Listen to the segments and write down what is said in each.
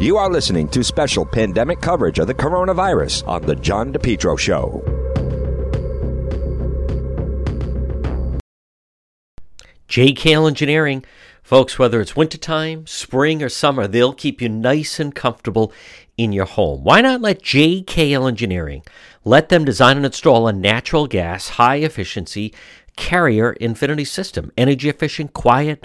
You are listening to special pandemic coverage of the coronavirus on The John DePetro Show. JKL Engineering. Folks, whether it's wintertime, spring, or summer, they'll keep you nice and comfortable in your home. Why not let JKL Engineering let them design and install a natural gas, high efficiency carrier infinity system? Energy efficient, quiet,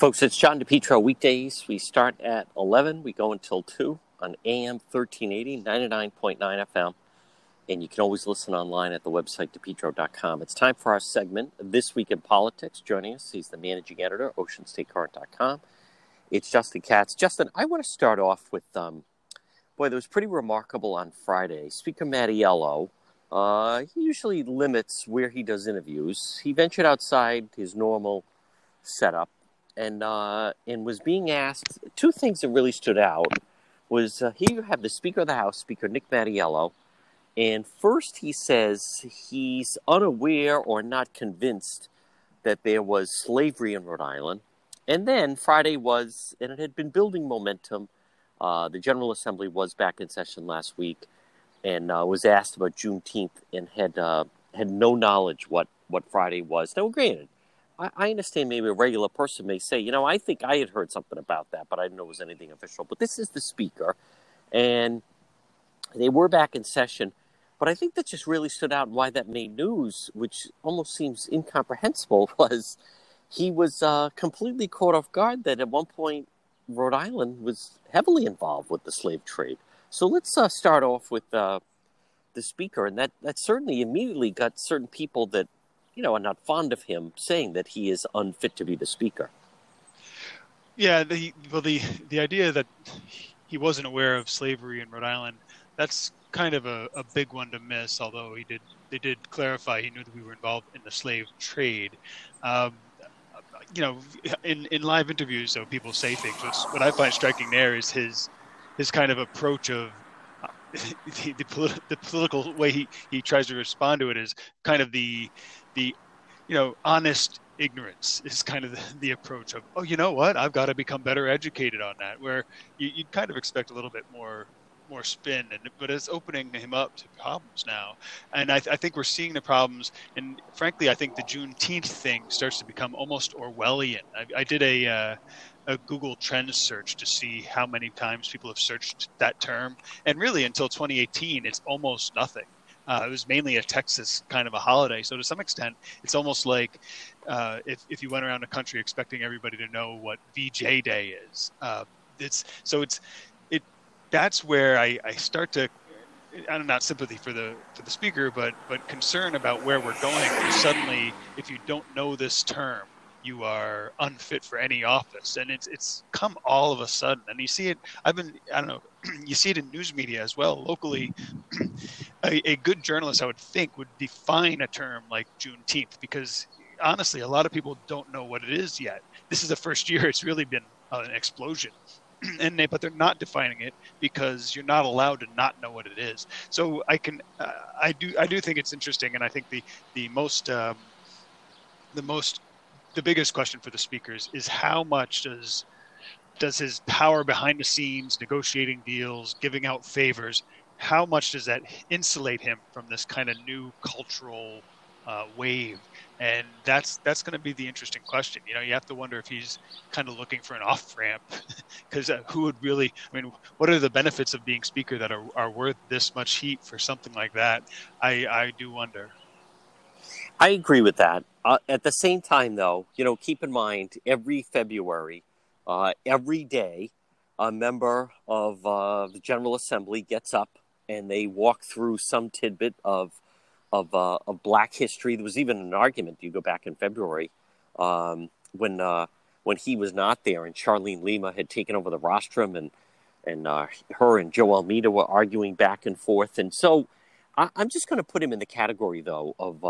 Folks, it's John DePetro. Weekdays, we start at 11. We go until 2 on AM 1380, 99.9 FM. And you can always listen online at the website, depetro.com. It's time for our segment, This Week in Politics. Joining us, he's the managing editor, oceanstatecurrent.com. It's Justin Katz. Justin, I want to start off with, um, boy, that was pretty remarkable on Friday. Speaker Mattiello, uh, he usually limits where he does interviews. He ventured outside his normal setup and uh, and was being asked two things that really stood out was uh, here you have the Speaker of the House, Speaker Nick Mattiello, and first he says he's unaware or not convinced that there was slavery in Rhode Island, and then Friday was, and it had been building momentum. Uh, the General Assembly was back in session last week, and uh, was asked about Juneteenth, and had uh, had no knowledge what what Friday was. Now, granted I, I understand maybe a regular person may say, you know, I think I had heard something about that, but I didn't know it was anything official. But this is the speaker, and they were back in session. But I think that just really stood out why that made news, which almost seems incomprehensible, was he was uh, completely caught off guard that at one point Rhode Island was heavily involved with the slave trade. So let's uh, start off with uh, the speaker, and that, that certainly immediately got certain people that you know, are not fond of him, saying that he is unfit to be the speaker. Yeah, the well, the the idea that he wasn't aware of slavery in Rhode Island, that's kind of a, a big one to miss. Although he did, they did clarify he knew that we were involved in the slave trade. Um, you know, in in live interviews, so people say things. What I find striking there is his his kind of approach of the, the, politi- the, political way he, he tries to respond to it is kind of the the you know honest ignorance is kind of the, the, approach of oh you know what i've got to become better educated on that where you, would kind of expect a little bit more more spin and but it's opening him up to problems now and i, th- I think we're seeing the problems and frankly i think the juneteenth thing starts to become almost orwellian i, I did a uh, a Google Trends search to see how many times people have searched that term. And really, until 2018, it's almost nothing. Uh, it was mainly a Texas kind of a holiday. So to some extent, it's almost like uh, if, if you went around the country expecting everybody to know what VJ Day is. Uh, it's so it's it that's where I, I start to I'm not sympathy for the for the speaker, but but concern about where we're going. Suddenly, if you don't know this term, you are unfit for any office. And it's it's come all of a sudden. And you see it i've been i don't know you see it in news media as well locally. A, a, good journalist i would think would define a term like juneteenth because honestly a lot of people don't know what it is yet. This is the first year it's really been an explosion. And they, but they're not defining it because you're not allowed to not know what it is. So I can, uh, I do, I do think it's interesting, and I think the the most, um, the most, the biggest question for the speakers is how much does does his power behind the scenes, negotiating deals, giving out favors, how much does that insulate him from this kind of new cultural uh, wave? And that's that's going to be the interesting question. You know, you have to wonder if he's kind of looking for an off ramp, because uh, who would really? I mean, what are the benefits of being speaker that are, are worth this much heat for something like that? I I do wonder. I agree with that. Uh, at the same time, though, you know, keep in mind every February, uh, every day, a member of uh, the General Assembly gets up and they walk through some tidbit of of, uh, of Black history. There was even an argument. You go back in February um, when uh, when he was not there, and Charlene Lima had taken over the rostrum, and and uh, her and Joe Almeida were arguing back and forth. And so, I, am just going to put him in the category though of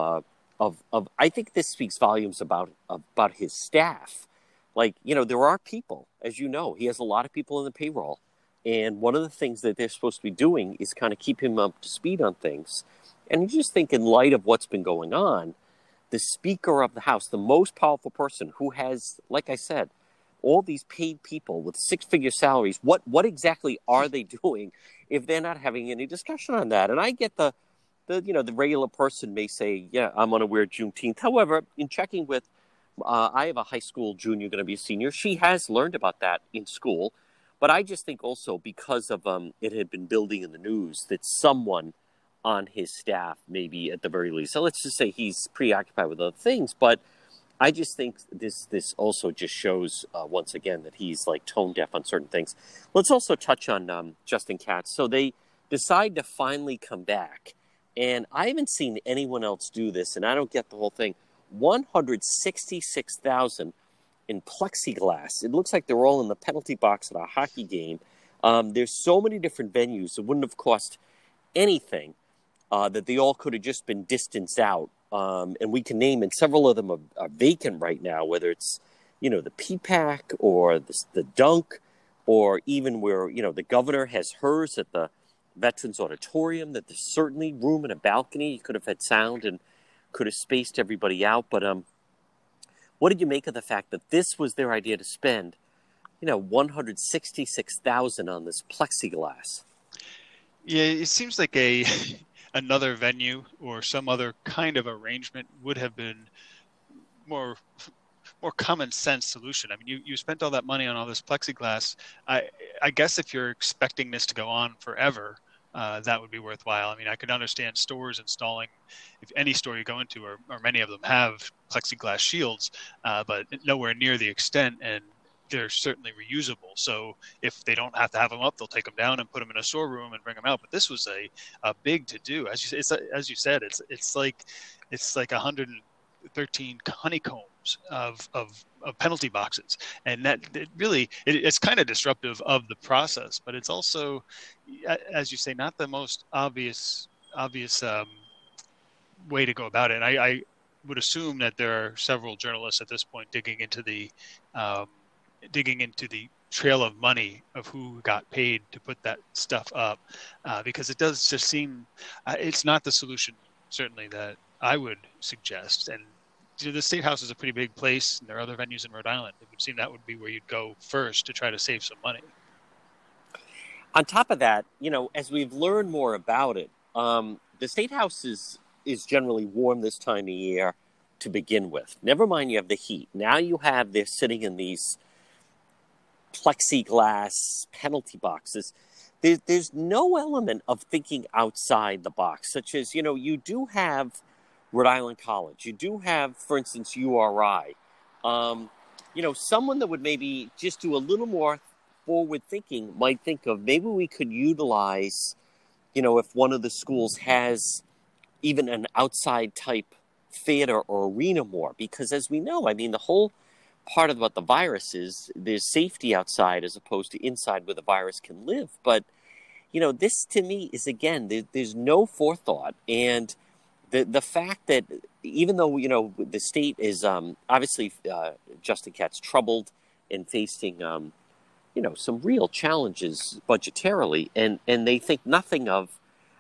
of of. I think this speaks volumes about about his staff. Like you know, there are people, as you know, he has a lot of people in the payroll and one of the things that they're supposed to be doing is kind of keep him up to speed on things. And you just think, in light of what's been going on, the Speaker of the House, the most powerful person who has, like I said, all these paid people with six figure salaries, what, what exactly are they doing if they're not having any discussion on that? And I get the, the you know, the regular person may say, yeah, I'm going to wear Juneteenth. However, in checking with, uh, I have a high school junior going to be a senior. She has learned about that in school but I just think also because of um, it had been building in the news that someone on his staff, maybe at the very least, so let's just say he's preoccupied with other things, but I just think this this also just shows uh, once again that he's like tone deaf on certain things. Let's also touch on um, Justin Katz. So they decide to finally come back, and I haven't seen anyone else do this, and I don't get the whole thing. One hundred sixty-six thousand in plexiglass. It looks like they're all in the penalty box at a hockey game. Um, there's so many different venues. It wouldn't have cost anything uh, that they all could have just been distanced out. Um, and we can name, and several of them are, are, vacant right now, whether it's, you know, the PPAC or the, the Dunk, or even where, you know, the governor has hers at the Veterans Auditorium, that there's certainly room in a balcony. You could have had sound and could have spaced everybody out. But um, what did you make of the fact that this was their idea to spend, you know, one hundred sixty-six thousand on this plexiglass? Yeah, it seems like a another venue or some other kind of arrangement would have been more more common sense solution. I mean, you, you spent all that money on all this plexiglass. I I guess if you're expecting this to go on forever, uh, that would be worthwhile. I mean, I could understand stores installing, if any store you go into, or, or many of them have plexiglass shields, uh, but nowhere near the extent, and they're certainly reusable. So if they don't have to have them up, they'll take them down and put them in a storeroom and bring them out. But this was a, a big to do. As you it's, as you said, it's it's like it's like 113 of of of penalty boxes, and that it really it, it's kind of disruptive of the process. But it's also, as you say, not the most obvious obvious um, way to go about it. I, I, would assume that there are several journalists at this point digging into the um, digging into the trail of money of who got paid to put that stuff up, uh, because it does just seem uh, it's not the solution certainly that I would suggest, and the state house is a pretty big place, and there are other venues in Rhode Island. It would seem that would be where you'd go first to try to save some money. On top of that, you know, as we've learned more about it, um, the state house is is generally warm this time of year to begin with. Never mind, you have the heat. Now you have they're sitting in these plexiglass penalty boxes. There, there's no element of thinking outside the box, such as you know, you do have Rhode Island College. You do have, for instance, URI. Um, you know, someone that would maybe just do a little more forward thinking might think of maybe we could utilize, you know, if one of the schools has even an outside type theater or arena more. Because as we know, I mean, the whole part about the virus is there's safety outside as opposed to inside where the virus can live. But, you know, this to me is again, there, there's no forethought. And, the the fact that even though you know the state is um, obviously uh, Justin Katz troubled and facing um, you know, some real challenges budgetarily, and and they think nothing of.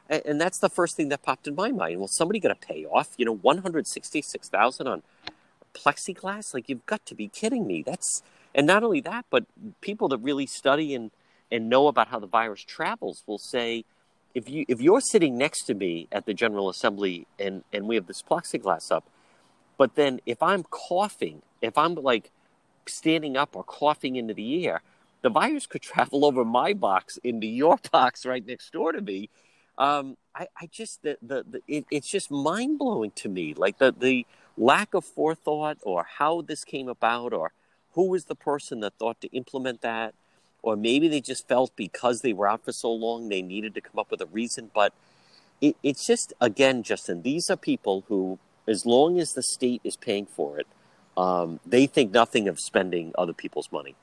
And that's the first thing that popped in my mind. Well, somebody got to pay off, you know, one hundred sixty-six thousand on plexiglass? Like, you've got to be kidding me. That's and not only that, but people that really study and and know about how the virus travels will say, if you if you're sitting next to me at the General Assembly and and we have this plexiglass up, but then if I'm coughing, if I'm like standing up or coughing into the air, the virus could travel over my box into your box right next door to me. Um, I, I just the, the, the it, it's just mind blowing to me, like the the lack of forethought or how this came about or who was the person that thought to implement that or maybe they just felt because they were out for so long they needed to come up with a reason but it, it's just again justin these are people who as long as the state is paying for it um, they think nothing of spending other people's money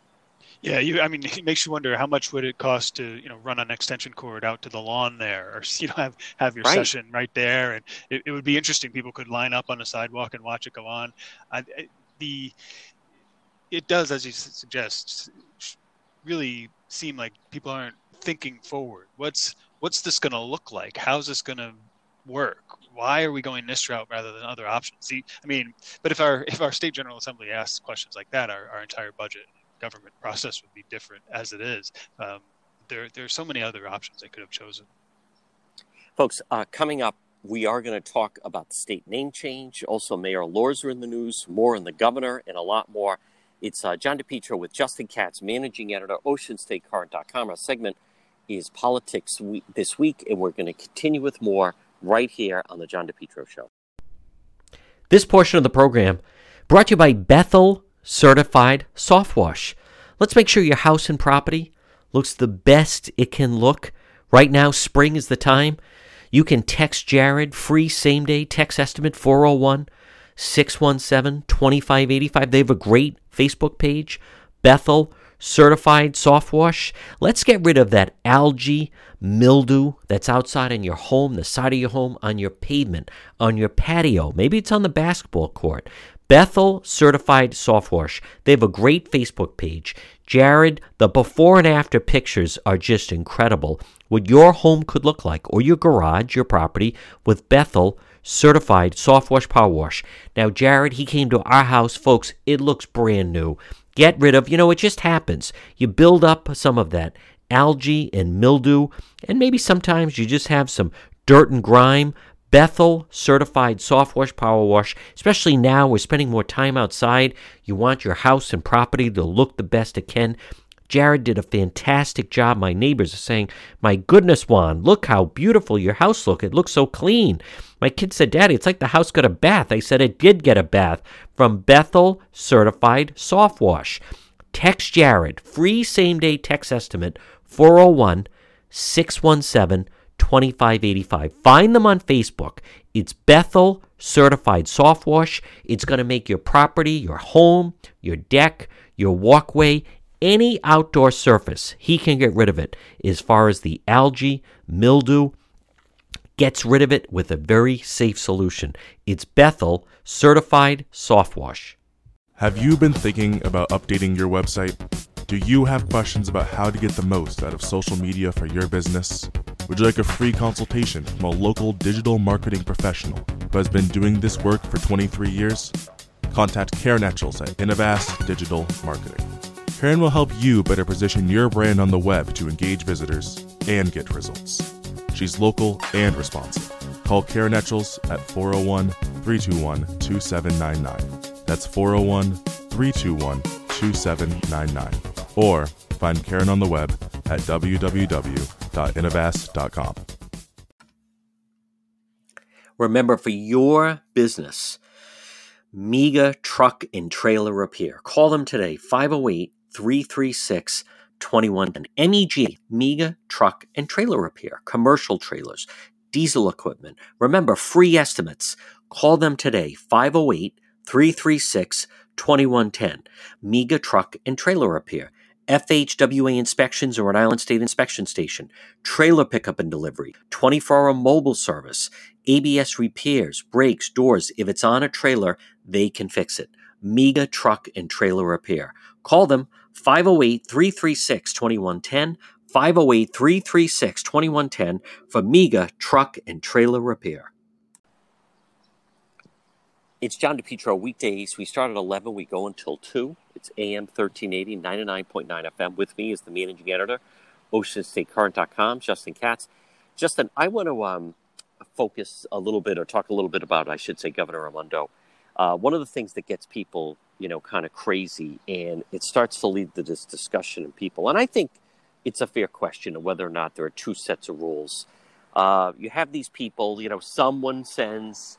yeah, you. I mean, it makes you wonder how much would it cost to, you know, run an extension cord out to the lawn there, or you know, have have your right. session right there, and it, it, would be interesting. People could line up on the sidewalk and watch it go on. I, the it does, as you suggest, really seem like people aren't thinking forward. What's what's this going to look like? How's this going to work? Why are we going this route rather than other options? See, I mean, but if our if our state general assembly asks questions like that, our, our entire budget government process would be different as it is. Um, there there are so many other options they could have chosen. Folks, uh, coming up, we are going to talk about the state name change. Also, Mayor Elorza in the news, more on the governor, and a lot more. It's uh, John DePetro with Justin Katz, managing editor, OceanStateCurrent.com. Our segment is Politics this week, and we're going to continue with more right here on the John DePetro Show. This portion of the program brought to you by Bethel Certified Soft Wash. Let's make sure your house and property looks the best it can look. Right now, spring is the time. You can text Jared, free same day text estimate 401 617 2585. They have a great Facebook page, Bethel Certified Soft Wash. Let's get rid of that algae, mildew that's outside in your home, the side of your home, on your pavement, on your patio. Maybe it's on the basketball court. Bethel Certified Soft Wash. They have a great Facebook page. Jared, the before and after pictures are just incredible. What your home could look like, or your garage, your property, with Bethel certified soft wash power wash. Now, Jared, he came to our house, folks. It looks brand new. Get rid of, you know, it just happens. You build up some of that algae and mildew, and maybe sometimes you just have some dirt and grime. Bethel certified soft wash power wash, especially now we're spending more time outside. You want your house and property to look the best it can. Jared did a fantastic job. My neighbors are saying, My goodness, Juan, look how beautiful your house look. It looks so clean. My kid said, Daddy, it's like the house got a bath. I said, It did get a bath from Bethel Certified Soft Wash. Text Jared, free same day text estimate 401 617 2585. Find them on Facebook. It's Bethel Certified Soft Wash. It's going to make your property, your home, your deck, your walkway, any outdoor surface, he can get rid of it as far as the algae, mildew, gets rid of it with a very safe solution. It's Bethel Certified Soft Wash. Have you been thinking about updating your website? Do you have questions about how to get the most out of social media for your business? Would you like a free consultation from a local digital marketing professional who has been doing this work for 23 years? Contact Karen Etchels at Innovast Digital Marketing. Karen will help you better position your brand on the web to engage visitors and get results. She's local and responsive. Call Karen Etchels at 401 321 2799. That's 401 321 2799. Or find Karen on the web at www.innovast.com. Remember, for your business, Mega Truck and Trailer Repair. Call them today, 508 336 21 MEG, Mega Truck and Trailer Repair, commercial trailers, diesel equipment. Remember, free estimates. Call them today, 508 336 2110. Mega Truck and Trailer Repair. FHWA inspections or Rhode Island State Inspection Station, trailer pickup and delivery, 24 hour mobile service, ABS repairs, brakes, doors. If it's on a trailer, they can fix it. Mega Truck and Trailer Repair. Call them 508 336 2110. 508 336 2110 for MEGA Truck and Trailer Repair. It's John DePetro weekdays. We start at 11, we go until 2. It's AM 1380, 99.9 FM. With me is the managing editor, OceanStateCurrent.com, Justin Katz. Justin, I want to um, focus a little bit or talk a little bit about, I should say, Governor Raimondo. Uh, one of the things that gets people, you know, kind of crazy and it starts to lead to this discussion in people. And I think it's a fair question of whether or not there are two sets of rules. Uh, you have these people, you know, someone sends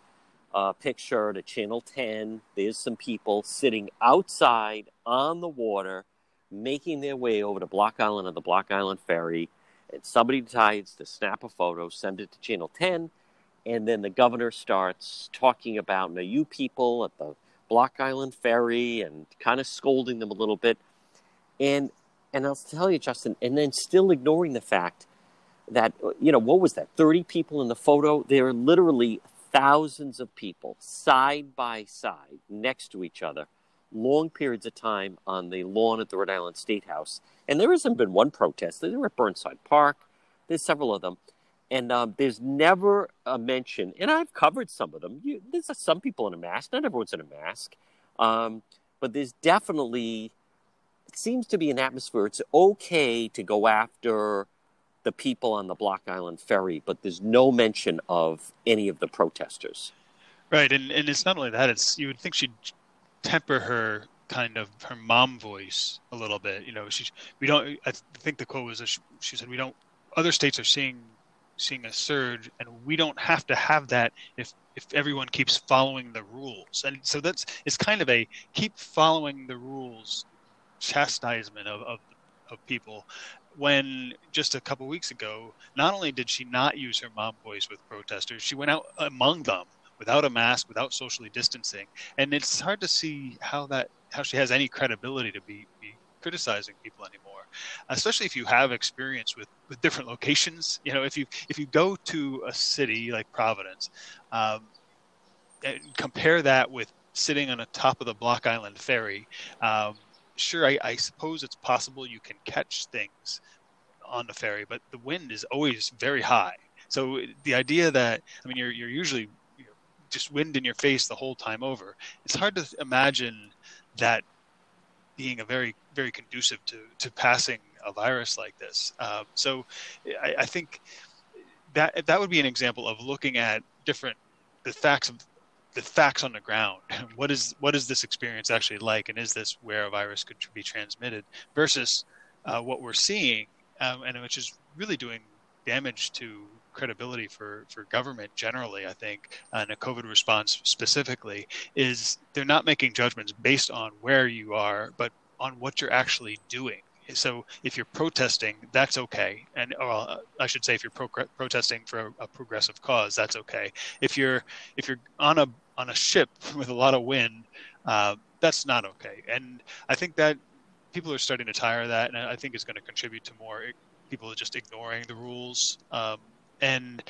a picture to Channel 10. There's some people sitting outside on the water, making their way over to Block Island on the Block Island Ferry. And somebody decides to snap a photo, send it to Channel 10, and then the governor starts talking about now you people at the Block Island Ferry and kind of scolding them a little bit. And and I'll tell you, Justin, and then still ignoring the fact that you know what was that 30 people in the photo there are literally thousands of people side by side next to each other, long periods of time on the lawn at the Rhode Island State House. And there hasn't been one protest. They were at Burnside Park. There's several of them. And um, there's never a mention, and I've covered some of them. You, there's some people in a mask. Not everyone's in a mask. Um, but there's definitely, it seems to be an atmosphere. It's okay to go after the people on the Block Island ferry, but there's no mention of any of the protesters. Right, and and it's not only that; it's you would think she'd temper her kind of her mom voice a little bit. You know, she we don't. I think the quote was she, she said we don't. Other states are seeing seeing a surge, and we don't have to have that if if everyone keeps following the rules. And so that's it's kind of a keep following the rules chastisement of, of of people when just a couple weeks ago, not only did she not use her mom voice with protesters, she went out among them without a mask, without socially distancing, and it's hard to see how that how she has any credibility to be, be criticizing people anymore, especially if you have experience with with different locations. You know, if you if you go to a city like Providence, um, and compare that with sitting on the top of the Block Island ferry. Um, sure, I, I, suppose it's possible you can catch things on the ferry, but the wind is always very high. So the idea that I mean, you're you're usually just wind in your face the whole time over. It's hard to imagine that being a very very conducive to to passing a virus like this. Um, so I, I think that that would be an example of looking at different the facts of the facts on the ground. What is what is this experience actually like, and is this where a virus could be transmitted? Versus uh, what we're seeing, um, and which is really doing damage to credibility for, for government generally, I think, and a COVID response specifically, is they're not making judgments based on where you are, but on what you're actually doing. So if you're protesting, that's okay, and I should say, if you're pro- protesting for a, a progressive cause, that's okay. If you're if you're on a on a ship with a lot of wind, uh, that's not okay. And I think that people are starting to tire of that, and I think it's going to contribute to more people just ignoring the rules. Um, and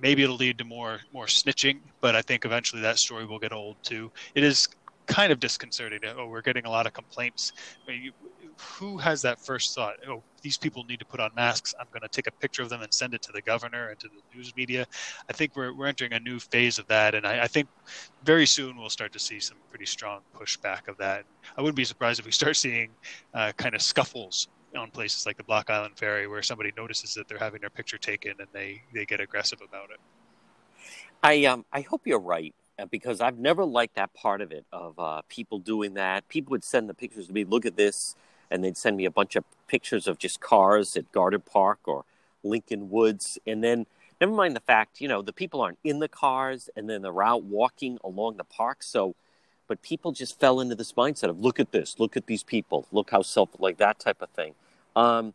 maybe it'll lead to more more snitching, but I think eventually that story will get old too. It is kind of disconcerting. Oh, we're getting a lot of complaints. I mean, who has that first thought? Oh, these people need to put on masks. I'm going to take a picture of them and send it to the governor and to the news media. I think we're we're entering a new phase of that, and I, I think very soon we'll start to see some pretty strong pushback of that. I wouldn't be surprised if we start seeing uh, kind of scuffles on places like the Block Island Ferry, where somebody notices that they're having their picture taken and they they get aggressive about it. I um I hope you're right because I've never liked that part of it of uh, people doing that. People would send the pictures to me. Look at this and they'd send me a bunch of pictures of just cars at Goddard Park or Lincoln Woods. And then, never mind the fact, you know, the people aren't in the cars and then they're out walking along the park. So, but people just fell into this mindset of look at this, look at these people, look how self, like that type of thing. Um,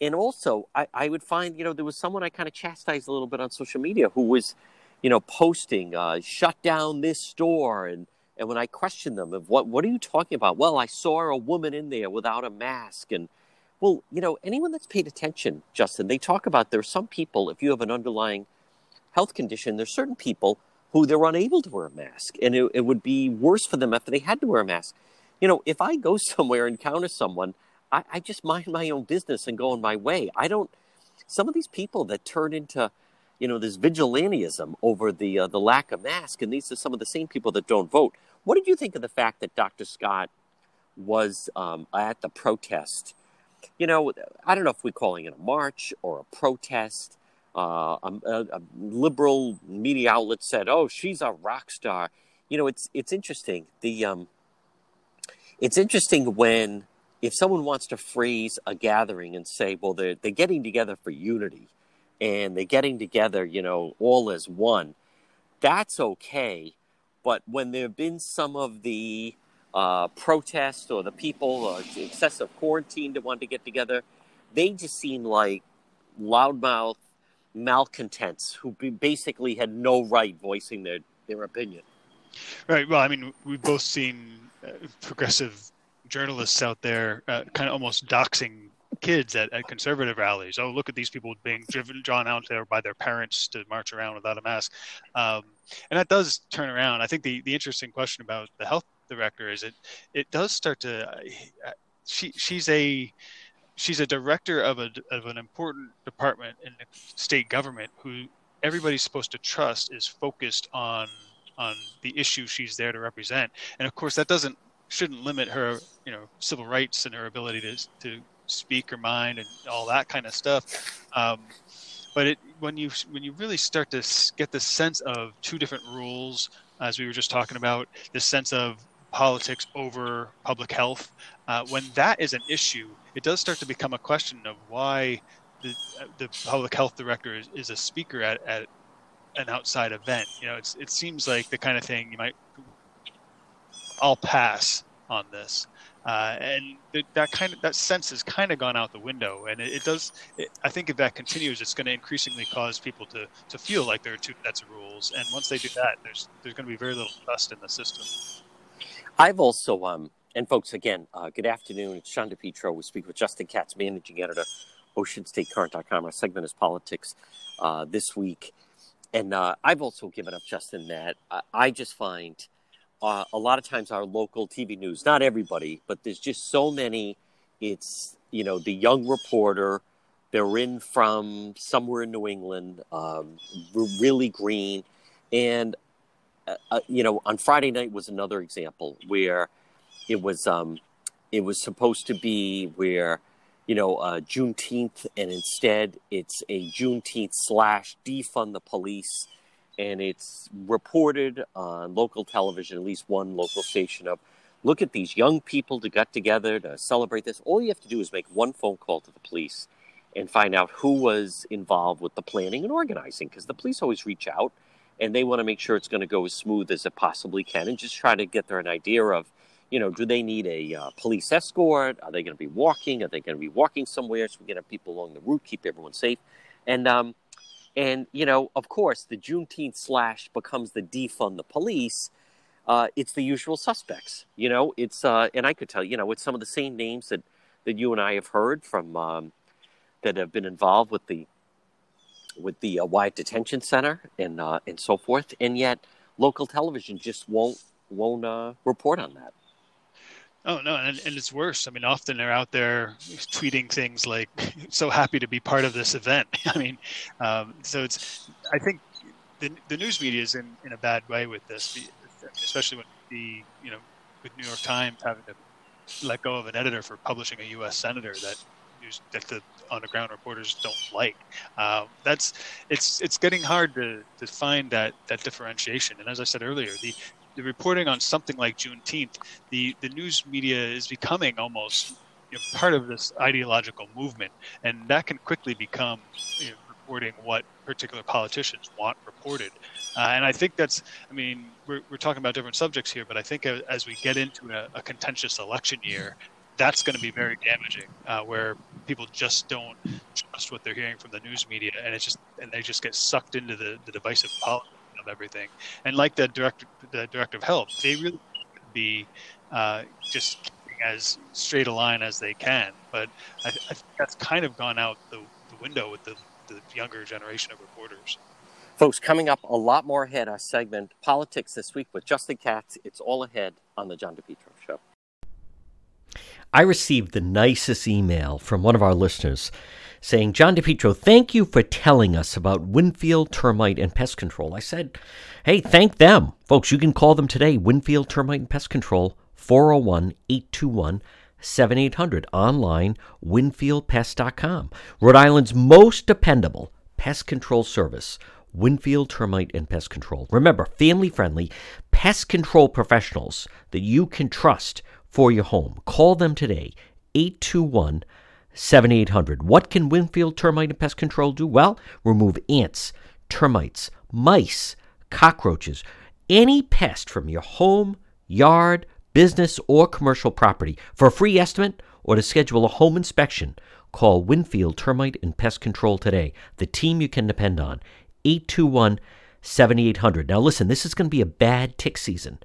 and also, I, I would find, you know, there was someone I kind of chastised a little bit on social media who was, you know, posting, uh, shut down this store and, and when I questioned them of what what are you talking about? Well, I saw a woman in there without a mask and well, you know, anyone that's paid attention, Justin, they talk about there are some people, if you have an underlying health condition, there's certain people who they're unable to wear a mask. And it, it would be worse for them if they had to wear a mask. you know, if I go somewhere and encounter someone, I, I just mind my own business and go on my way. I don't. Some of these people that turn into, you know, this vigilantism over the uh, the lack of mask, and these are some of the same people that don't vote. What did you think of the fact that Dr. Scott was um, at the protest? You know, I don't know if we're calling it a march or a protest. Uh, a, a, liberal media outlet said, "Oh, she's a rock star." You know, it's it's interesting. The um, it's interesting when if someone wants to phrase a gathering and say, well, they're, they're getting together for unity and they're getting together, you know, all as one, that's okay. But when there have been some of the uh, protests or the people, uh, excessive quarantine that want to get together, they just seem like loudmouth malcontents who basically had no right voicing their, their opinion. Right. Well, I mean, we've both seen uh, progressive journalists out there uh, kind of almost doxing kids at, at conservative rallies. Oh, look at these people being driven, drawn out there by their parents to march around without a mask. Um, and that does turn around. I think the, the interesting question about the health director is it, it does start to, uh, she, she's a, she's a director of a, of an important department in the state government who everybody's supposed to trust is focused on on the issue she's there to represent. And of course, that doesn't shouldn't limit her, you know, civil rights and her ability to to speak her mind and all that kind of stuff. Um, but it, when you when you really start to get the sense of two different rules, as we were just talking about, this sense of politics over public health, uh, when that is an issue, it does start to become a question of why the, the public health director is, is a speaker at, at an outside event. You know, it's it seems like the kind of thing you might. I'll pass on this, uh, and that kind of that sense has kind of gone out the window. And it, it does. It, I think if that continues, it's going to increasingly cause people to to feel like there are two sets of rules. And once they do that, there's there's going to be very little trust in the system. I've also um and folks again, uh, good afternoon. It's Sean DePetro. We speak with Justin Katz, managing editor, OceanStateCurrent.com. Our segment is politics uh, this week and uh, I've also given up Justin that I just find uh, a lot of times our local TV news, not everybody, but there's just so many. It's you know the young reporter, they're in from somewhere in New England, um, really green, and uh, uh, you know on Friday night was another example where it was um, it was supposed to be where you know, uh, Juneteenth, and instead it's a Juneteenth slash defund the police. And it's reported on local television, at least one local station, of look at these young people that got together to celebrate this. All you have to do is make one phone call to the police and find out who was involved with the planning and organizing, because the police always reach out and they want to make sure it's going to go as smooth as it possibly can and just try to get there an idea of you know, do they need a uh, police escort? Are they going to be walking? Are they going to be walking somewhere so we can have people along the route, keep everyone safe? And um, and you know, of course, the Juneteenth slash becomes the defund the police. Uh, it's the usual suspects. You know, it's uh, and I could tell you know it's some of the same names that that you and I have heard from um, that have been involved with the with the uh, Wyatt Detention Center and uh, and so forth, and yet local television just won't won't uh, report on that. Oh no, and, and it's worse. I mean, often they're out there tweeting things like "so happy to be part of this event." I mean, um, so it's. I think the the news media is in, in a bad way with this, especially when the you know with New York Times having to let go of an editor for publishing a U.S. senator that that the on the ground reporters don't like. Um, that's it's it's getting hard to, to find that that differentiation. And as I said earlier, the the reporting on something like Juneteenth, the, the news media is becoming almost you know, part of this ideological movement, and that can quickly become you know, reporting what particular politicians want reported. Uh, and I think that's, I mean, we're, we're talking about different subjects here, but I think as we get into a, a contentious election year, that's going to be very damaging, uh, where people just don't trust what they're hearing from the news media, and it's just and they just get sucked into the, the divisive politics of everything. And like the director, the director of health, they really be uh, just as straight a line as they can. But I, I think that's kind of gone out the, the window with the, the younger generation of reporters. Folks, coming up a lot more ahead, our segment Politics This Week with Justin Katz. It's all ahead on the John DePetro Show. I received the nicest email from one of our listeners saying, John DePetro, thank you for telling us about Winfield Termite and Pest Control. I said, hey, thank them. Folks, you can call them today, Winfield Termite and Pest Control, 401 821 7800. Online, winfieldpest.com. Rhode Island's most dependable pest control service. Winfield Termite and Pest Control. Remember, family friendly pest control professionals that you can trust for your home. Call them today, 821 7800. What can Winfield Termite and Pest Control do? Well, remove ants, termites, mice, cockroaches, any pest from your home, yard, business, or commercial property. For a free estimate or to schedule a home inspection, call Winfield Termite and Pest Control today, the team you can depend on. 821 7800. Now, listen, this is going to be a bad tick season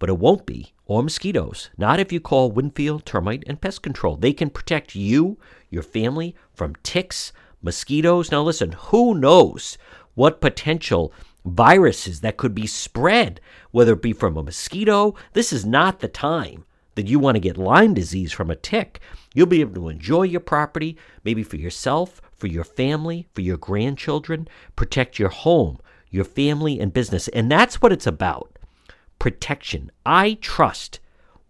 but it won't be, or mosquitoes. Not if you call Winfield Termite and Pest Control. They can protect you, your family, from ticks, mosquitoes. Now, listen, who knows what potential viruses that could be spread, whether it be from a mosquito? This is not the time that you want to get Lyme disease from a tick. You'll be able to enjoy your property, maybe for yourself, for your family, for your grandchildren, protect your home, your family, and business. And that's what it's about protection. I trust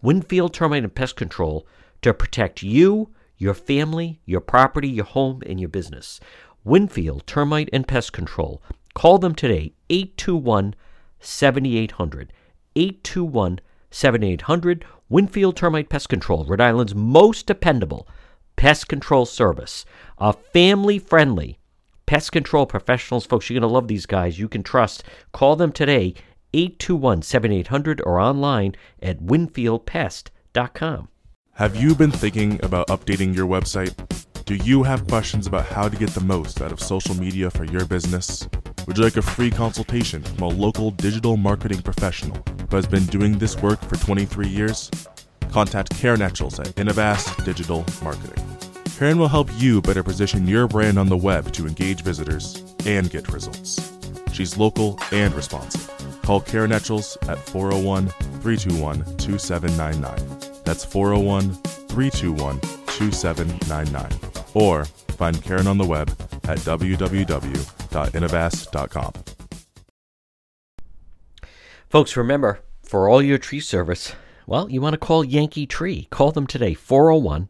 Winfield Termite and Pest Control to protect you, your family, your property, your home, and your business. Winfield Termite and Pest Control. Call them today, 821 7800. 821 7800. Winfield Termite Pest Control, Rhode Island's most dependable pest control service. A family friendly pest control professionals. Folks, you're going to love these guys. You can trust. Call them today, 821 7800 or online at winfieldpest.com. Have you been thinking about updating your website? Do you have questions about how to get the most out of social media for your business? Would you like a free consultation from a local digital marketing professional who has been doing this work for 23 years? Contact Karen Etchels at Innovast Digital Marketing. Karen will help you better position your brand on the web to engage visitors and get results. She's local and responsive. Call Karen Etchels at 401 321 2799. That's 401 321 2799. Or find Karen on the web at www.innovast.com. Folks, remember, for all your tree service, well, you want to call Yankee Tree. Call them today, 401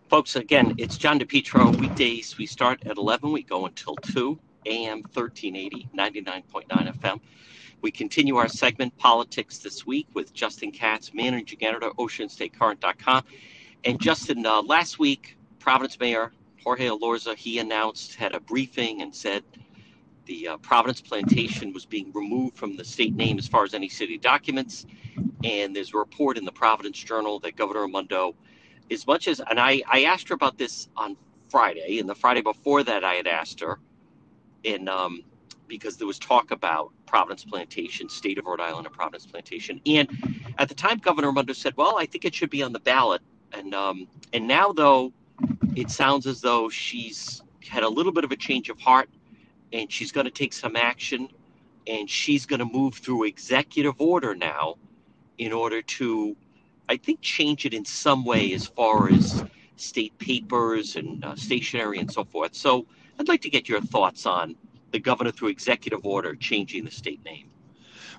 Folks, again, it's John DePetro. Weekdays, we start at 11. We go until 2 a.m. 1380, 99.9 FM. We continue our segment, Politics This Week, with Justin Katz, managing editor, OceanStateCurrent.com. And Justin, uh, last week, Providence Mayor Jorge Elorza, he announced, had a briefing and said the uh, Providence Plantation was being removed from the state name as far as any city documents. And there's a report in the Providence Journal that Governor Raimondo as much as, and I, I asked her about this on Friday, and the Friday before that, I had asked her, in um, because there was talk about Providence Plantation, state of Rhode Island, and Providence Plantation, and at the time, Governor Raimondo said, "Well, I think it should be on the ballot," and um, and now though, it sounds as though she's had a little bit of a change of heart, and she's going to take some action. and she's going to move through executive order now in order to, I think, change it in some way as far as state papers and uh, stationery and so forth. So I'd like to get your thoughts on the governor through executive order changing the state name.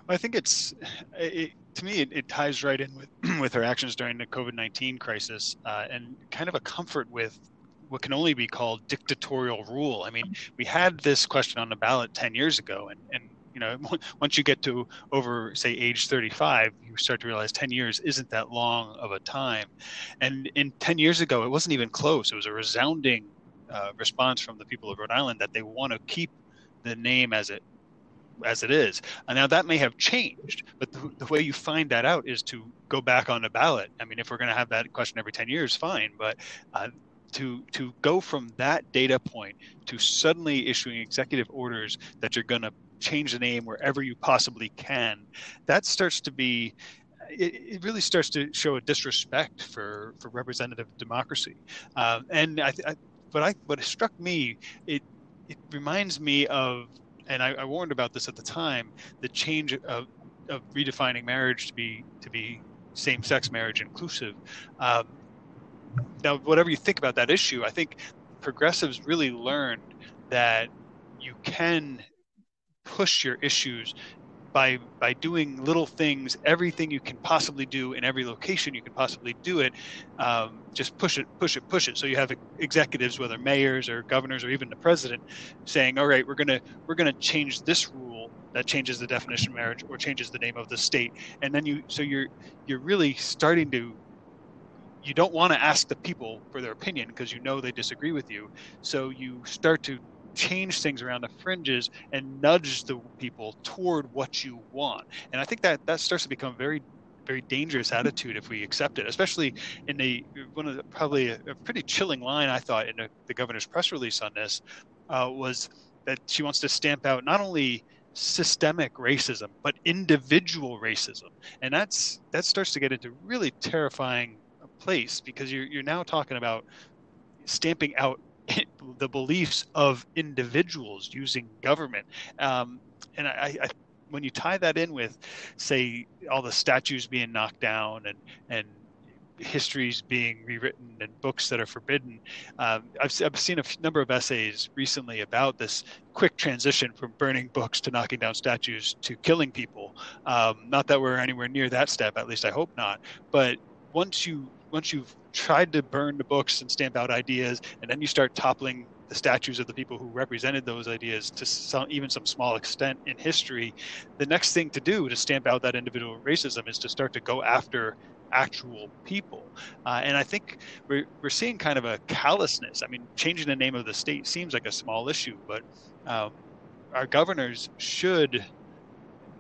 I think it's it, to me it, it, ties right in with with her actions during the COVID nineteen crisis uh, and kind of a comfort with what can only be called dictatorial rule. I mean, we had this question on the ballot ten years ago, and and you know once you get to over say age 35 you start to realize 10 years isn't that long of a time and in 10 years ago it wasn't even close it was a resounding uh, response from the people of rhode island that they want to keep the name as it as it is. And now that may have changed, but the, the, way you find that out is to go back on the ballot. I mean, if we're going to have that question every 10 years, fine. But uh, to to go from that data point to suddenly issuing executive orders that you're going to change the name wherever you possibly can, that starts to be it, it, really starts to show a disrespect for, for representative democracy. Um, and I, I, what I what struck me, it it reminds me of and I, I, warned about this at the time, the change of, of redefining marriage to be to be same-sex marriage inclusive. Um, now, whatever you think about that issue, I think progressives really learned that you can push your issues by by doing little things, everything you can possibly do in every location you can possibly do it. Um, just push it, push it, push it. So you have executives, whether mayors or governors or even the president, saying, "All right, we're gonna we're gonna change this rule that changes the definition of marriage or changes the name of the state." And then you so you're you're really starting to you don't want to ask the people for their opinion because you know they disagree with you. So you start to change things around the fringes and nudge the people toward what you want. And I think that that starts to become very very dangerous attitude if we accept it, especially in the one of the, probably a, a pretty chilling line I thought in the, the governor's press release on this uh, was that she wants to stamp out not only systemic racism but individual racism, and that's that starts to get into really terrifying place because you're you're now talking about stamping out the beliefs of individuals using government. Um, and I, I, when you tie that in with, say, all the statues being knocked down and and histories being rewritten and books that are forbidden. Um, I've, I've seen a number of essays recently about this quick transition from burning books to knocking down statues to killing people. Um, not that we're anywhere near that step, at least I hope not. But once you once you've tried to burn the books and stamp out ideas, and then you start toppling the statues of the people who represented those ideas to some, even some small extent in history, the next thing to do to stamp out that individual racism is to start to go after actual people. Uh, and I think we're, we're seeing kind of a callousness. I mean, changing the name of the state seems like a small issue, but um, our governors should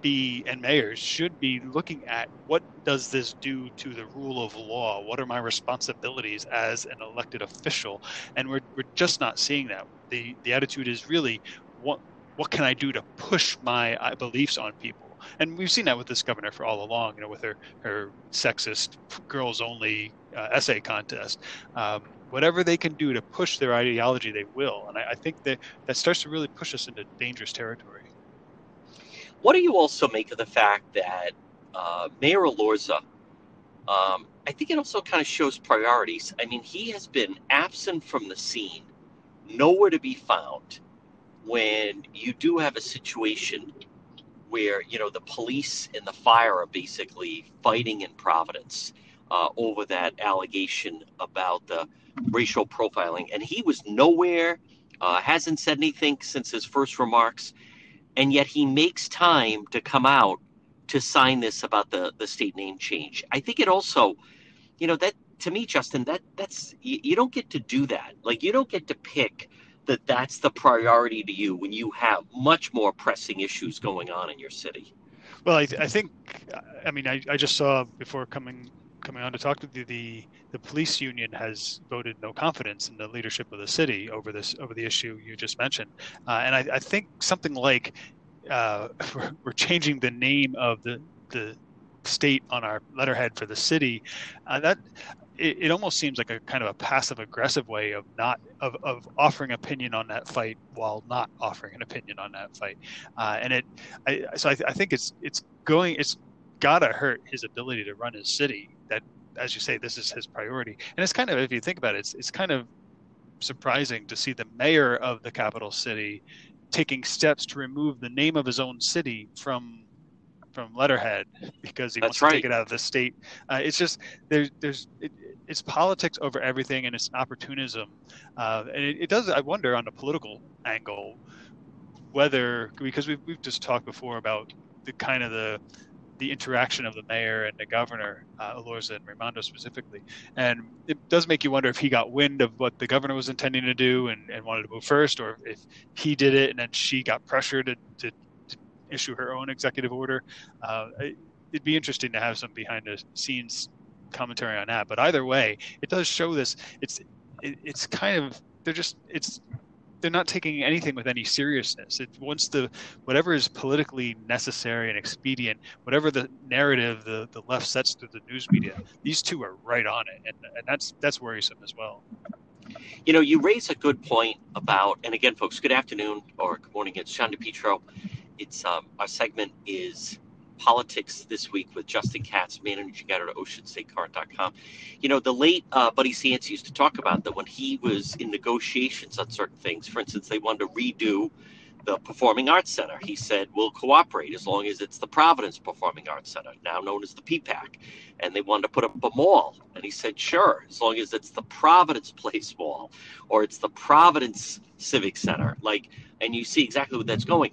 be and mayors should be looking at what does this do to the rule of law? What are my responsibilities as an elected official? And we're, we're just not seeing that. The the attitude is really what what can i do to push my uh, beliefs on people? And we've seen that with this governor for all along you know with her her sexist girls only uh, essay contest. Um, whatever they can do to push their ideology they will. And I, I think that that starts to really push us into dangerous territory what do you also make of the fact that uh, Mayor Elorza, um, I think it also kind of shows priorities. I mean, he has been absent from the scene, nowhere to be found when you do have a situation where, you know, the police and the fire are basically fighting in Providence uh, over that allegation about the racial profiling. And he was nowhere, uh, hasn't said anything since his first remarks and yet he makes time to come out to sign this about the the state name change. I think it also, you know, that to me, Justin, that that's you, you don't get to do that. Like you don't get to pick that that's the priority to you when you have much more pressing issues going on in your city. Well, I, I think, I mean, I, I just saw before coming coming on to talk to the, the, the police union has voted no confidence in the leadership of the city over this over the issue you just mentioned, uh, and I, I, think something like uh, we're, changing the name of the the state on our letterhead for the city. Uh, that it, it almost seems like a kind of a passive aggressive way of not of, of offering opinion on that fight while not offering an opinion on that fight. Uh, and it I, so I, I think it's it's going it's gotta hurt his ability to run his city that as you say this is his priority and it's kind of if you think about it it's, it's kind of surprising to see the mayor of the capital city taking steps to remove the name of his own city from from letterhead because he That's wants right. to take it out of the state. Uh, it's just there's there's it, it's politics over everything and it's opportunism, uh, and it, it does. I wonder on the political angle whether because we've we've just talked before about the kind of the the interaction of the mayor and the governor, uh, Elorza and Raimondo specifically. And it does make you wonder if he got wind of what the governor was intending to do and, and wanted to move first, or if he did it and then she got pressured to, to, to issue her own executive order. Uh, it, it'd be interesting to have some behind the scenes commentary on that. But either way, it does show this. It's it, it's kind of they're just it's they're not taking anything with any seriousness. It once the whatever is politically necessary and expedient, whatever the narrative the, the left sets through the news media, these two are right on it, and, and that's that's worrisome as well. You know, you raise a good point about, and again, folks, good afternoon or good morning. It's Sean DePetro. It's um, our segment is politics this week with Justin Katz, managing editor at OceanStateCurrent.com. You know, the late uh, Buddy Cianci used to talk about that when he was in negotiations on certain things. For instance, they wanted to redo the Performing Arts Center. He said, we'll cooperate as long as it's the Providence Performing Arts Center, now known as the PPAC. And they wanted to put up a mall. And he said, sure, as long as it's the Providence Place Mall or it's the Providence Civic Center. Like, and you see exactly where that's going.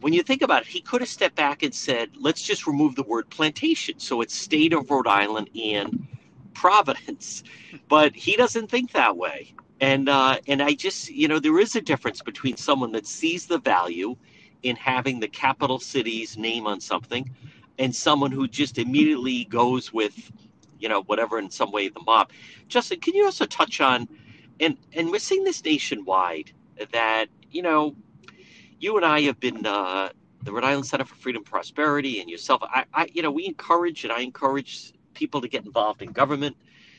When you think about it, he could have stepped back and said, let's just remove the word plantation. So it's state of Rhode Island and Providence. But he doesn't think that way. And uh, and I just you know there is a difference between someone that sees the value in having the capital city's name on something, and someone who just immediately goes with, you know, whatever in some way the mob. Justin, can you also touch on, and and we're seeing this nationwide that you know, you and I have been uh, the Rhode Island Center for Freedom and Prosperity, and yourself. I, I you know we encourage and I encourage people to get involved in government,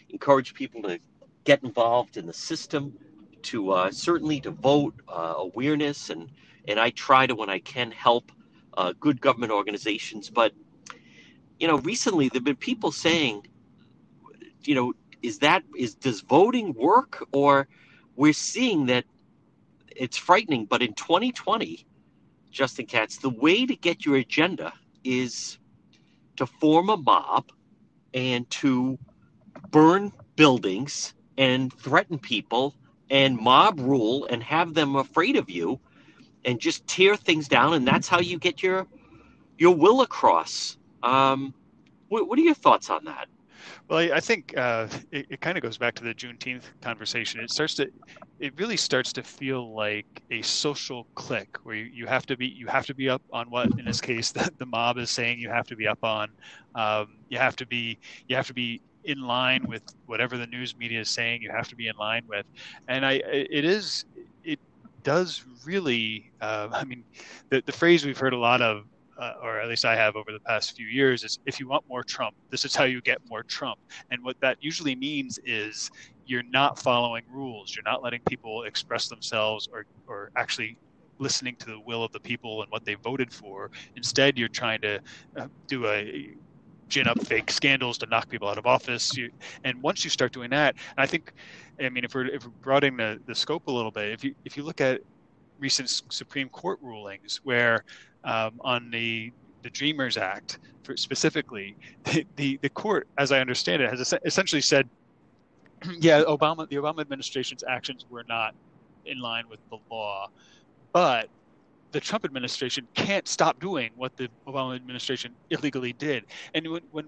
encourage people to get involved in the system, to uh, certainly to vote, uh, awareness, and and I try to when I can help uh, good government organizations. But you know, recently there've been people saying, you know, is that is does voting work, or we're seeing that it's frightening. But in 2020, Justin Katz, the way to get your agenda is to form a mob and to burn buildings and threaten people and mob rule and have them afraid of you and just tear things down and that's how you get your your will across um, what, what are your thoughts on that Well, I, think uh, it, it kind of goes back to the Juneteenth conversation. It starts to, it really starts to feel like a social clique where you, you have to be, you have to be up on what, in this case, the, the mob is saying you have to be up on. Um, you have to be, you have to be in line with whatever the news media is saying. You have to be in line with, and I, it is, it does really. Uh, I mean, the the phrase we've heard a lot of uh, or at least I have over the past few years, is if you want more Trump, this is how you get more Trump. And what that usually means is you're not following rules. You're not letting people express themselves or, or actually listening to the will of the people and what they voted for. Instead, you're trying to uh, do a gin up fake scandals to knock people out of office. You, and once you start doing that, I think, I mean, if we're, if we're broadening the, the scope a little bit, if you, if you look at recent Supreme Court rulings where um, on the the Dreamers Act for specifically, the, the, the court, as I understand it, has essentially said, yeah, Obama the Obama administration's actions were not in line with the law, but the Trump administration can't stop doing what the Obama administration illegally did. And when, when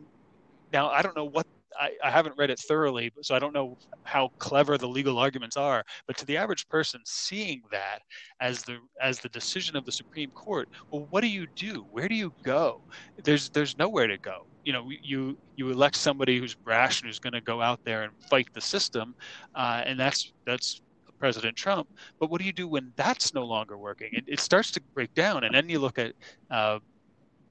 now I don't know what I, I, haven't read it thoroughly, so I don't know how clever the legal arguments are. But to the average person, seeing that as the as the decision of the Supreme Court, well, what do you do? Where do you go? There's there's nowhere to go. You know, you you elect somebody who's brash and who's going to go out there and fight the system, uh, and that's that's President Trump. But what do you do when that's no longer working? It, it starts to break down, and then you look at uh,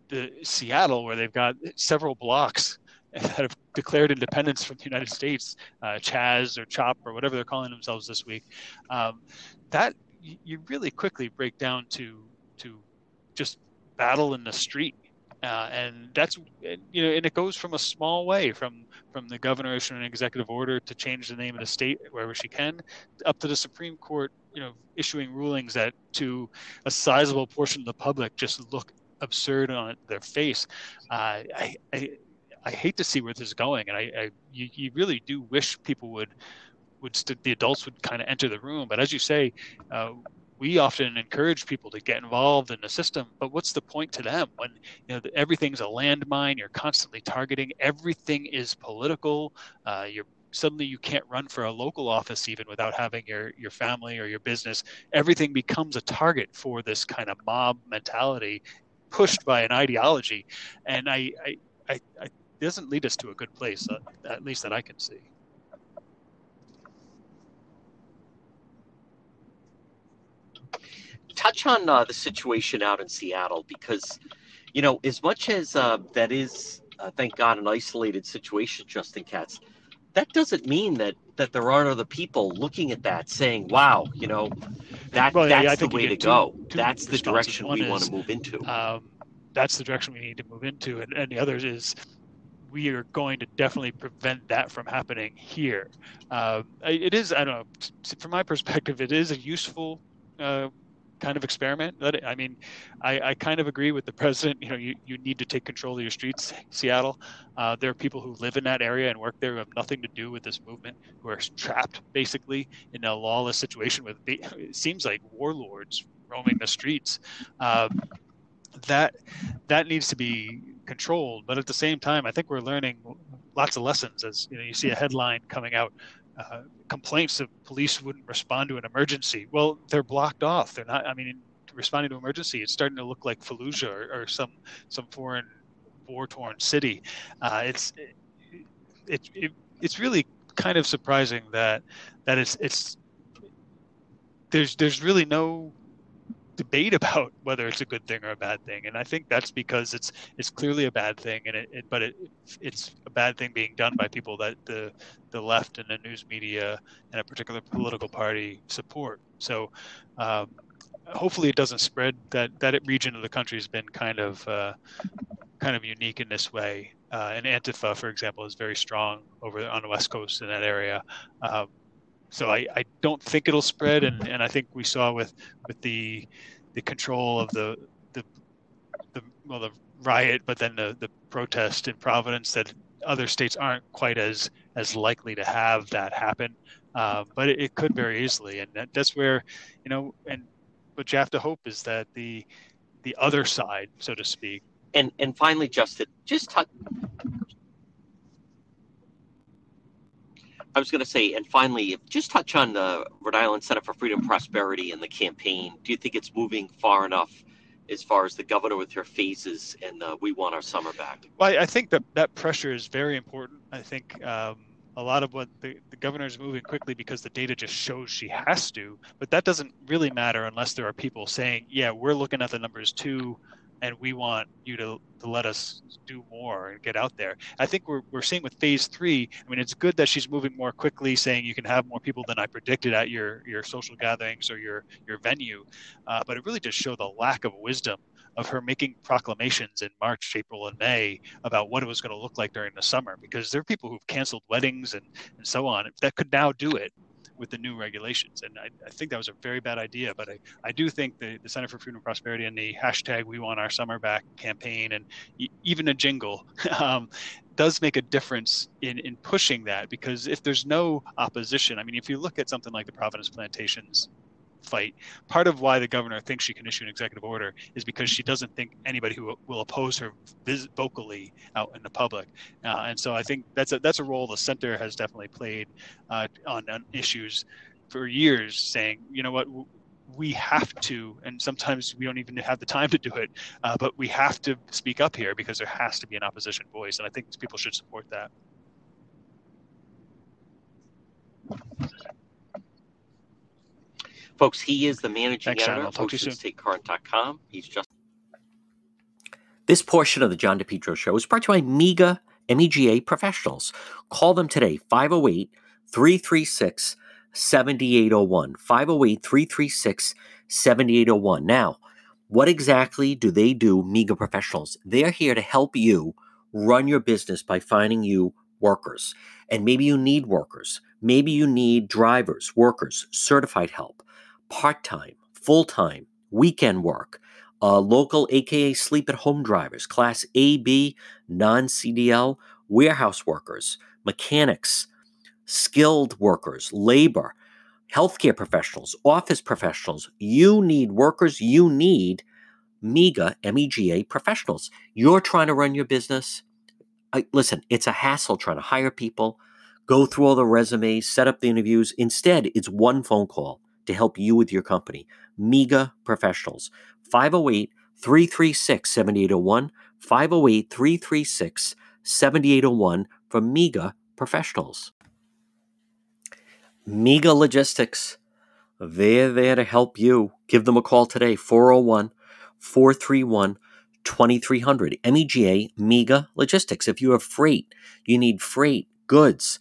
the Seattle, where they've got several blocks that have declared independence from the United States, uh, Chaz or Chop or whatever they're calling themselves this week, um, that you really quickly break down to to just battle in the street uh, and that's you know, and it goes from a small way, from from the governor issuing an executive order to change the name of the state wherever she can, up to the Supreme Court, you know, issuing rulings that to a sizable portion of the public just look absurd on their face. Uh, I, I I hate to see where this is going, and I, I you, you really do wish people would would st- the adults would kind of enter the room. But as you say, uh, we often encourage people to get involved in the system but what's the point to them when you know everything's a landmine you're constantly targeting everything is political uh, you're suddenly you can't run for a local office even without having your your family or your business. Everything becomes a target for this kind of mob mentality pushed by an ideology. And i i, I, I doesn't lead us to a good place uh, at least that i can see touch on uh, the situation out in Seattle because, you know, as much as uh, that is, uh, thank God, an isolated situation, Justin Katz, that doesn't mean that that there aren't other people looking at that saying, "Wow, you know, that well, yeah, that's yeah, the way to two, go. Two that's the direction we is, want to move into." Um, that's the direction we need to move into, and, and the other is we are going to definitely prevent that from happening here. Uh, it is, I don't know, from my perspective, it is a useful uh, kind of experiment. That I mean, I, I, kind of agree with the president. You know, you, you need to take control of your streets, Seattle. Uh, there are people who live in that area and work there who have nothing to do with this movement, who are trapped basically in a lawless situation with it seems like warlords roaming the streets. Um, that that needs to be controlled, but at the same time, I think we're learning lots of lessons. As you know, you see a headline coming out uh, complaints that police wouldn't respond to an emergency. Well, they're blocked off. They're not. I mean, responding to emergency, it's starting to look like Fallujah or, or some some foreign war-torn city. Uh, it's it, it, it, it's really kind of surprising that that it's it's there's there's really no debate about whether it's a good thing or a bad thing, and I think that's because it's it's clearly a bad thing, and it, it but it it's a bad thing being done by people that the the left and the news media and a particular political party support. So. Um, hopefully, it doesn't spread. That that region of the country has been kind of uh, kind of unique in this way. Uh, and Antifa, for example, is very strong over on the West Coast in that area. Um, so I, I don't think it'll spread, and, and I think we saw with with the the control of the the, the well the riot, but then the the protest in Providence that other states aren't quite as as likely to have that happen, uh, but it, it, could very easily, and that, that's where you know and what you have to hope is that the the other side, so to speak. And and finally, Justin, just talk, I was going to say, and finally, just touch on the Rhode Island Center for Freedom and Prosperity and the campaign. Do you think it's moving far enough as far as the governor with her phases and uh, we want our summer back? Well, I think that that pressure is very important. I think um, a lot of what the, the governor is moving quickly because the data just shows she has to, but that doesn't really matter unless there are people saying, yeah, we're looking at the numbers too and we want you to, to let us do more and get out there. I think we're, we're seeing with phase three, I mean, it's good that she's moving more quickly, saying you can have more people than I predicted at your, your social gatherings or your, your venue. Uh, but it really does show the lack of wisdom of her making proclamations in March, April, and May about what it was going to look like during the summer, because there are people who've canceled weddings and, and so on that could now do it with the new regulations. And I, I, think that was a very bad idea. But I, I do think the, the Center for Freedom and Prosperity and the hashtag We Want Our Summer Back campaign and even a jingle um, does make a difference in, in pushing that because if there's no opposition, I mean, if you look at something like the Providence Plantations fight. Part of why the governor thinks she can issue an executive order is because she doesn't think anybody who will oppose her vocally out in the public. Uh, and so I think that's a that's a role the center has definitely played uh, on, on issues for years, saying, you know what, we have to, and sometimes we don't even have the time to do it, uh, but we have to speak up here because there has to be an opposition voice, and I think people should support that. Folks, he is the managing Thanks, editor of OceanStateCurrent.com. He's just. This portion of the John DePetro show is brought to you by MEGA MEGA Professionals. Call them today, 508 336 7801. 508 336 7801. Now, what exactly do they do, MEGA Professionals? They're here to help you run your business by finding you workers. And maybe you need workers. Maybe you need drivers, workers, certified help, part time, full time, weekend work, uh, local AKA sleep at home drivers, class A, B, non CDL, warehouse workers, mechanics, skilled workers, labor, healthcare professionals, office professionals. You need workers, you need MEGA, MEGA professionals. You're trying to run your business. I, listen, it's a hassle trying to hire people, go through all the resumes, set up the interviews. Instead, it's one phone call to help you with your company. MEGA professionals. 508 336 7801. 508 336 7801 for MEGA professionals. MEGA Logistics. They're there to help you. Give them a call today, 401 431 2300. MEGA MEGA Logistics. If you have freight, you need freight, goods,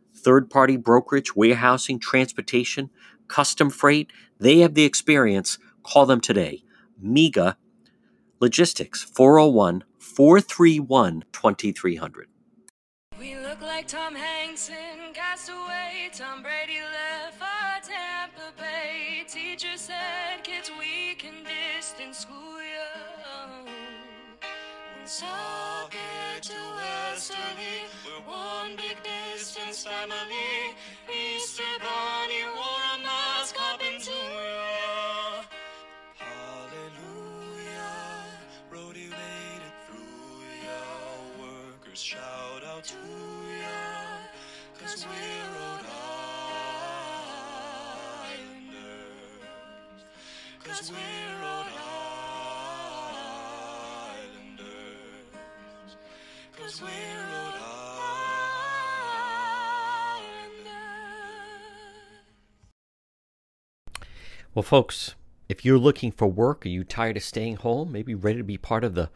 third party brokerage, warehousing, transportation, custom freight. They have the experience. Call them today. MEGA Logistics, 401 431 2300. We look like Tom Hanks in Castaway. Tom Brady left for Tampa Bay. Teacher said, kids, we can distance school you. When Socket to we're one big family. Easter Bunny wore a mask up into ya. Hallelujah, Brody made it through ya. Workers shout out to ya, cause we're Rhode Islanders. Cause we're Rhode Islanders. Cause we're Well, folks, if you're looking for work, are you tired of staying home? Maybe ready to be part of the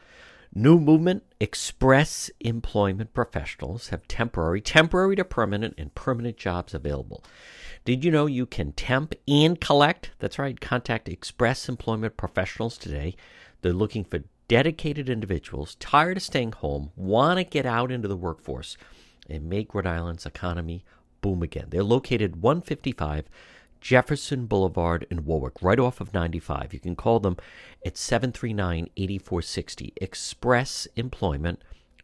new movement? Express Employment Professionals have temporary, temporary to permanent, and permanent jobs available. Did you know you can temp and collect? That's right. Contact Express Employment Professionals today. They're looking for dedicated individuals tired of staying home, want to get out into the workforce and make Rhode Island's economy boom again. They're located 155 Jefferson Boulevard in Warwick, right off of 95. You can call them at 739 8460. Express Employment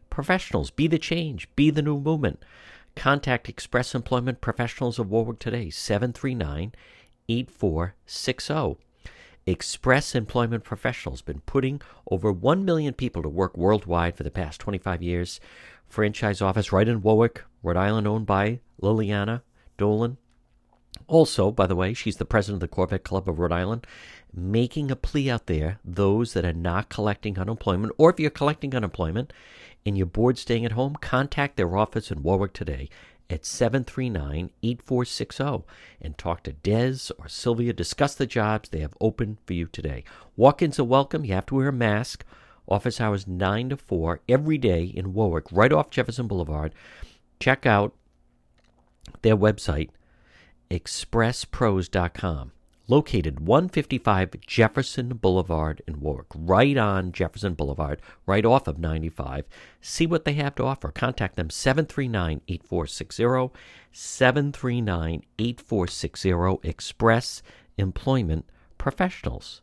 Professionals. Be the change, be the new movement. Contact Express Employment Professionals of Warwick today, 739 8460. Express Employment Professionals been putting over 1 million people to work worldwide for the past 25 years. Franchise office right in Warwick, Rhode Island, owned by Liliana Dolan. Also, by the way, she's the president of the Corvette Club of Rhode Island, making a plea out there those that are not collecting unemployment, or if you're collecting unemployment and you're bored staying at home, contact their office in Warwick today at 739 8460 and talk to Des or Sylvia. Discuss the jobs they have open for you today. Walk ins are welcome. You have to wear a mask. Office hours 9 to 4 every day in Warwick, right off Jefferson Boulevard. Check out their website, expresspros.com. Located 155 Jefferson Boulevard in Warwick, right on Jefferson Boulevard, right off of 95. See what they have to offer. Contact them 739 8460, 739 8460 Express Employment Professionals.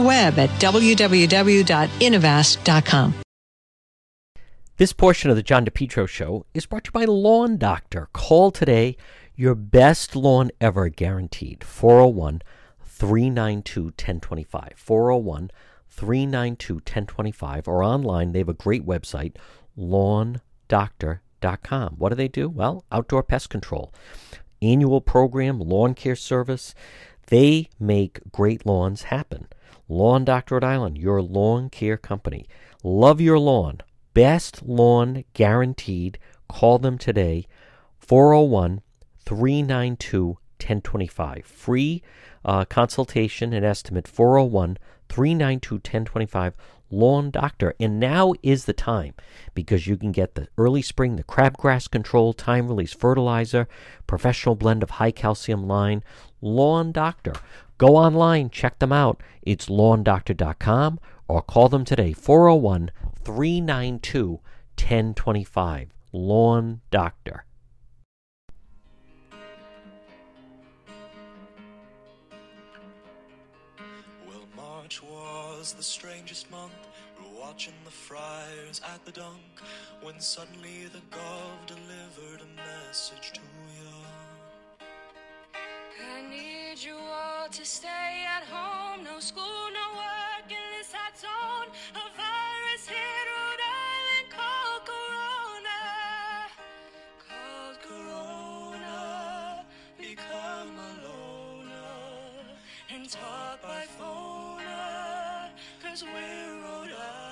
web at www.innovast.com. This portion of the John DePetro Show is brought to you by Lawn Doctor. Call today. Your best lawn ever guaranteed. 401 392 1025. 401 392 1025. Or online, they have a great website, lawndoctor.com. What do they do? Well, outdoor pest control, annual program, lawn care service. They make great lawns happen. Lawn Doctor Rhode Island, your lawn care company. Love your lawn. Best lawn guaranteed. Call them today. 401 392 1025. Free uh, consultation and estimate 401 392 1025. Lawn Doctor. And now is the time because you can get the early spring, the crabgrass control, time release fertilizer, professional blend of high calcium line. Lawn Doctor. Go online, check them out. It's lawndoctor.com or call them today 401 392 1025. Lawn Doctor. Well, March was the strangest month. We're watching the friars at the dunk when suddenly the gov delivered a message to you. You all to stay at home. No school, no work in this hot zone. A virus hit Rhode Island called Corona. Called Corona, become a loner and talk by phone. Cause we're Rhode Islanders.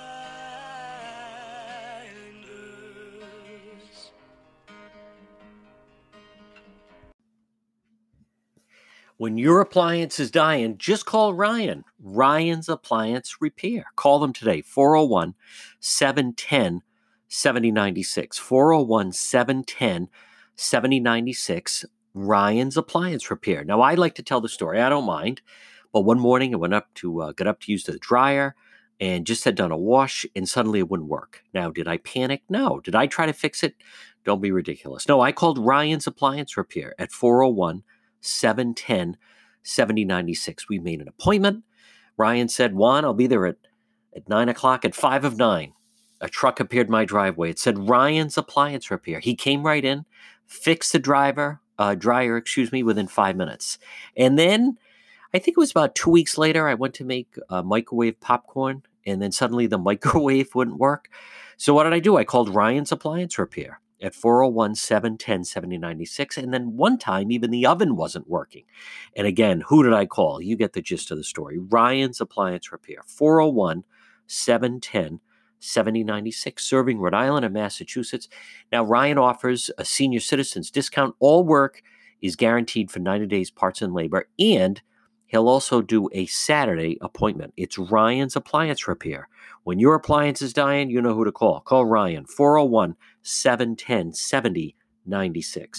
When your appliance is dying, just call Ryan. Ryan's Appliance Repair. Call them today, 401 710 7096. 401 710 7096. Ryan's Appliance Repair. Now, I like to tell the story, I don't mind. But one morning I went up to uh, got up to use the dryer and just had done a wash and suddenly it wouldn't work. Now, did I panic? No. Did I try to fix it? Don't be ridiculous. No, I called Ryan's Appliance Repair at 401 710 7096. We made an appointment. Ryan said, Juan, I'll be there at, at 9 o'clock at 5 of 9. A truck appeared in my driveway. It said Ryan's Appliance Repair. He came right in, fixed the driver, uh, dryer, excuse me, within five minutes. And then I think it was about two weeks later, I went to make uh, microwave popcorn, and then suddenly the microwave wouldn't work. So what did I do? I called Ryan's Appliance Repair at 401 710 7096. And then one time, even the oven wasn't working. And again, who did I call? You get the gist of the story. Ryan's Appliance Repair, 401 710 7096, serving Rhode Island and Massachusetts. Now, Ryan offers a senior citizens discount. All work is guaranteed for 90 days parts and labor, and he'll also do a Saturday appointment. It's Ryan's Appliance Repair. When your appliance is dying, you know who to call. Call Ryan, 401 710 7096.